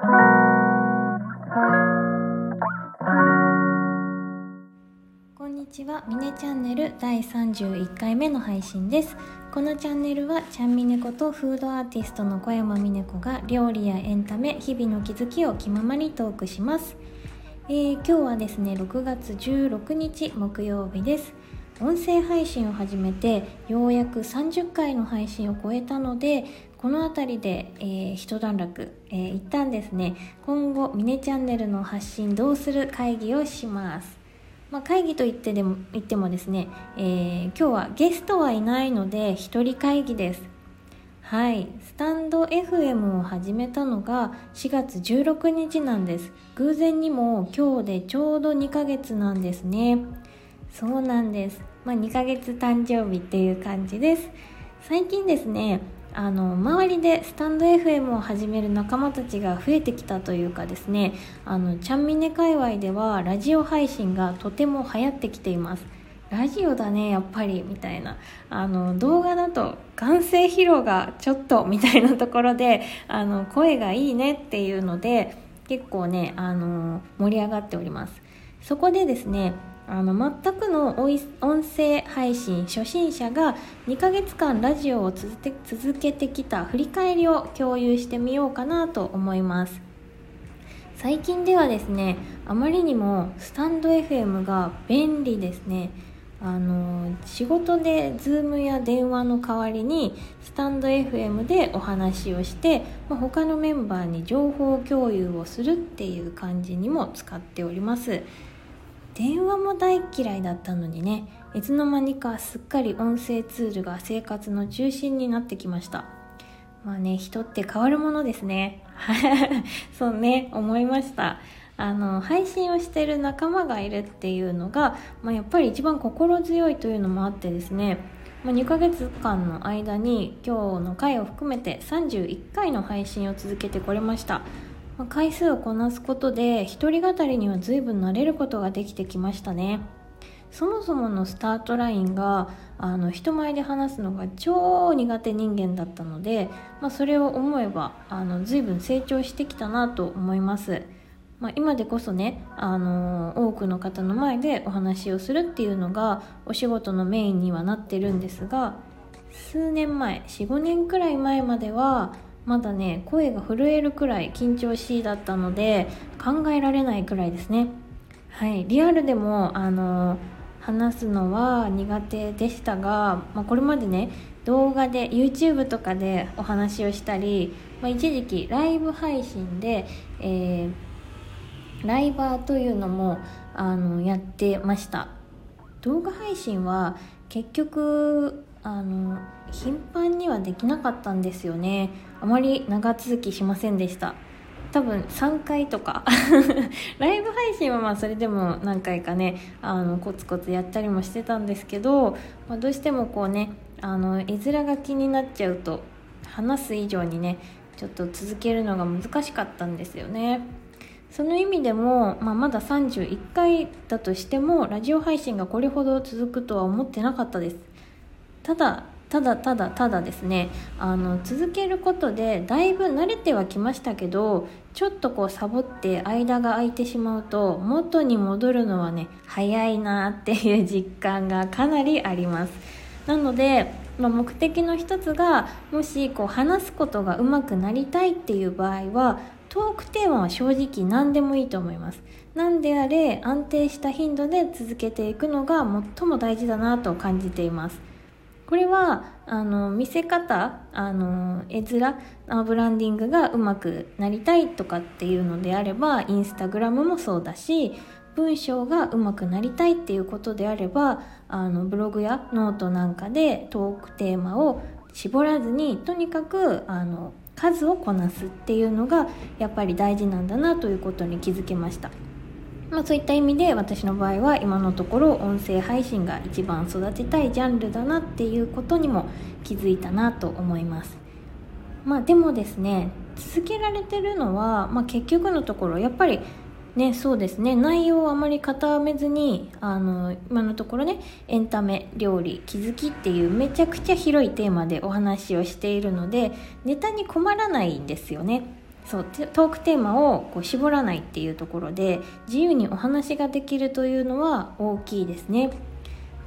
こんにちは、ミネチャンネル第31回目の配信です。このチャンネルはちゃんみねことフードアーティストの小山美音子が料理やエンタメ、日々の気づきを気ままにトークします。えー、今日はですね、6月16日木曜日です。音声配信を始めてようやく30回の配信を超えたのでこの辺りで、えー、一段落、えー、一旦ですね今後ミネチャンネルの発信どうする会議をします。まあ、会議と言っても言ってもですね、えー、今日はゲストはいないので一人会議です。はい。スタンド FM を始めたのが4月16日なんです。偶然にも今日でちょうど2ヶ月なんですね。そうなんです。まあ、2ヶ月誕生日っていう感じです。最近ですねあの周りでスタンド FM を始める仲間たちが増えてきたというかですねあのちゃんみね界隈ではラジオ配信がとても流行ってきています。ラジオだねやっぱりみたいな。あの動画だと眼性疲労がちょっとみたいなところであの声がいいねっていうので結構ねあの盛り上がっております。そこでですねあの全くの音声配信初心者が2ヶ月間ラジオを続けてきた振り返りを共有してみようかなと思います。最近ではですねあまりにもスタンド FM が便利ですね。あの仕事で Zoom や電話の代わりにスタンド FM でお話をして、まあ、他のメンバーに情報共有をするっていう感じにも使っております。電話も大嫌いだったのにね。いつの間にかすっかり音声ツールが生活の中心になってきました。まあね人って変わるものですね。そうね思いました。あの配信をしてる仲間がいるっていうのが、まあ、やっぱり一番心強いというのもあってですね。まあ、2ヶ月間の間に今日の回を含めて31回の配信を続けてこれました。ま、回数をこなすことで一人語りには随分慣れることができてきましたね。そもそものスタートラインがあの人前で話すのが超苦手人間だったので、まあ、それを思えばあの随分成長してきたなと思います、まあ、今でこそねあの多くの方の前でお話をするっていうのがお仕事のメインにはなってるんですが数年前45年くらい前まではまだね声が震えるくらい緊張しいだったので考えられないくらいですね。はいリアルでもあの話すのは苦手でしたが、まあ、これまでね動画で YouTube とかでお話をしたり、まあ、一時期ライブ配信で、えー、ライバーというのもあのやってました。動画配信は結局あの頻繁にはできなかったんですよね。あまり長続きしませんでした。多分3回とか。ライブ配信はまあそれでも何回かねあのコツコツやったりもしてたんですけど、まあ、どうしてもこうねあの絵面が気になっちゃうと話す以上にねちょっと続けるのが難しかったんですよね。その意味でも、まあ、まだ31回だとしてもラジオ配信がこれほど続くとは思ってなかったです。ただただただただですね。あの続けることでだいぶ慣れてはきましたけどちょっとこうサボって間が空いてしまうと元に戻るのはね早いなっていう実感がかなりあります。なので、まあ、目的の一つがもしこう話すことが上手くなりたいっていう場合はトークテーマは正直何でもいいと思います。何であれ安定した頻度で続けていくのが最も大事だなと感じています。これはあの見せ方あの絵面ブランディングがうまくなりたいとかっていうのであればインスタグラムもそうだし文章がうまくなりたいっていうことであればあのブログやノートなんかでトークテーマを絞らずにとにかくあの数をこなすっていうのがやっぱり大事なんだなということに気づけました。まあ、そういった意味で私の場合は今のところ音声配信が一番育てたいジャンルだなっていうことにも気づいたなと思います。まあでもですね続けられてるのは、まあ、結局のところやっぱりねそうですね内容をあまり固めずにあの今のところねエンタメ料理気づきっていうめちゃくちゃ広いテーマでお話をしているのでネタに困らないんですよね。そうトークテーマをこう絞らないっていうところで自由にお話ができるというのは大きいですね。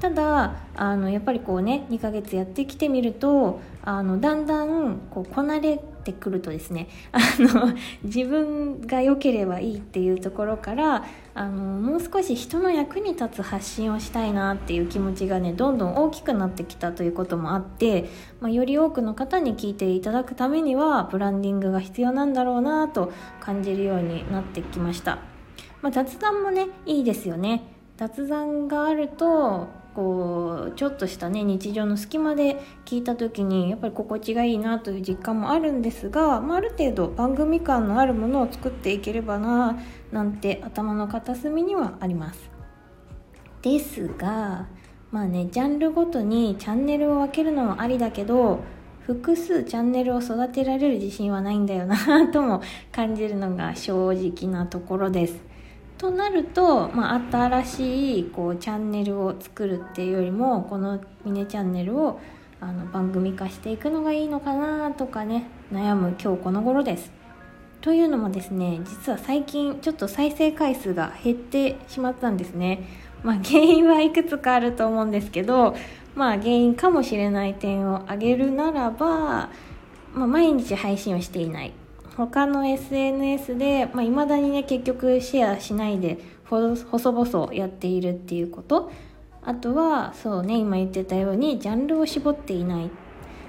ただあのやっぱりこうね2ヶ月やってきてみるとあのだんだんこうこなれてくるとですね あの自分が良ければいいっていうところからあのもう少し人の役に立つ発信をしたいなっていう気持ちがねどんどん大きくなってきたということもあって、まあ、より多くの方に聞いていただくためにはブランディングが必要なんだろうなと感じるようになってきました。まあ、雑談もねいいですよね雑談があるとこうちょっとしたね日常の隙間で聞いた時にやっぱり心地がいいなという実感もあるんですが、まあ、ある程度番組感のあるものを作っていければななんて頭の片隅にはあります。ですがまあねジャンルごとにチャンネルを分けるのもありだけど複数チャンネルを育てられる自信はないんだよなとも感じるのが正直なところです。となると、まあ、新しいこうチャンネルを作るっていうよりもこの「ミネチャンネル」をあの番組化していくのがいいのかなとかね悩む今日この頃です。というのもですね実は最近ちょっと再生回数が減ってしまったんですね。まあ、原因はいくつかあると思うんですけど、まあ、原因かもしれない点を挙げるならば、まあ、毎日配信をしていない他の SNS でいまあ、未だにね結局シェアしないで細々やっているっていうことあとはそうね今言ってたようにジャンルを絞っていない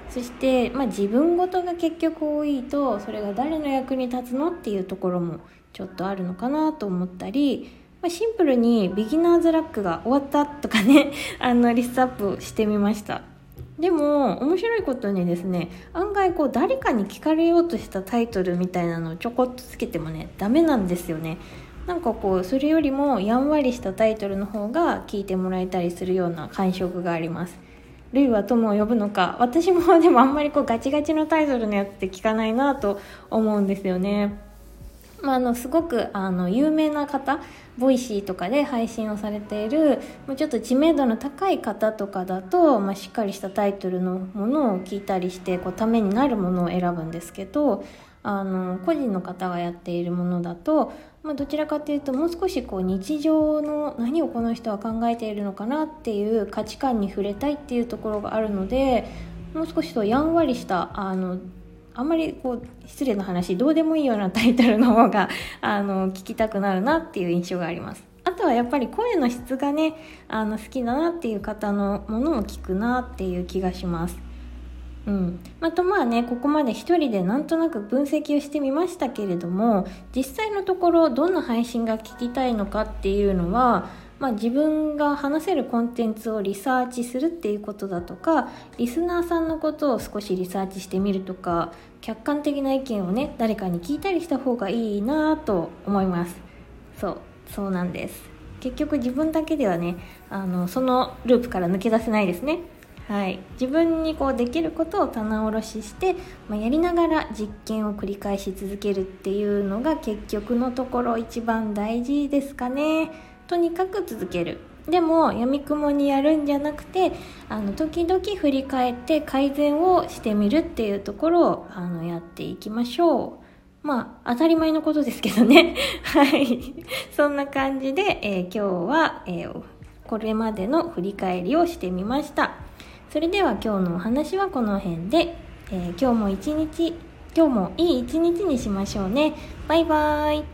そして、まあ、自分ごとが結局多いとそれが誰の役に立つのっていうところもちょっとあるのかなと思ったり、まあ、シンプルにビギナーズラックが終わったとかね あのリストアップしてみました。でも面白いことにですね案外こう誰かに聞かれようとしたタイトルみたいなのをちょこっとつけてもねダメなんですよね。なんかこうそれよりもやんわりしたタイトルの方が聞いてもらえたりするような感触があります。ルイは友を呼ぶのか私もでもあんまりこうガチガチのタイトルのやつって聞かないなと思うんですよね。まあ、あのすごくあの有名な方ボイシーとかで配信をされているちょっと知名度の高い方とかだと、まあ、しっかりしたタイトルのものを聞いたりしてこうためになるものを選ぶんですけどあの個人の方がやっているものだと、まあ、どちらかというともう少しこう日常の何をこの人は考えているのかなっていう価値観に触れたいっていうところがあるのでもう少しとやんわりしたあのあんまりこう失礼な話どうでもいいようなタイトルの方が あの聞きたくなるなっていう印象があります。あとはやっぱり声の質がねあの好きだなっていう方のものを聞くなっていう気がします。うん、またまあねここまで一人でなんとなく分析をしてみましたけれども実際のところどんな配信が聞きたいのかっていうのはまあ、自分が話せるコンテンツをリサーチするっていうことだとかリスナーさんのことを少しリサーチしてみるとか客観的な意見をね誰かに聞いたりした方がいいなと思います。そうそうなんです。結局自分だけではねあのそのループから抜け出せないですね。はい、自分にこうできることを棚卸しして、まあ、やりながら実験を繰り返し続けるっていうのが結局のところ一番大事ですかね。とにかく続ける。でもやみくもにやるんじゃなくてあの時々振り返って改善をしてみるっていうところをあのやっていきましょう。まあ当たり前のことですけどね。はい。そんな感じで、えー、今日は、えー、これまでの振り返りをしてみました。それでは今日のお話はこの辺で、えー、今日も一日今日もいい一日にしましょうね。バイバーイ。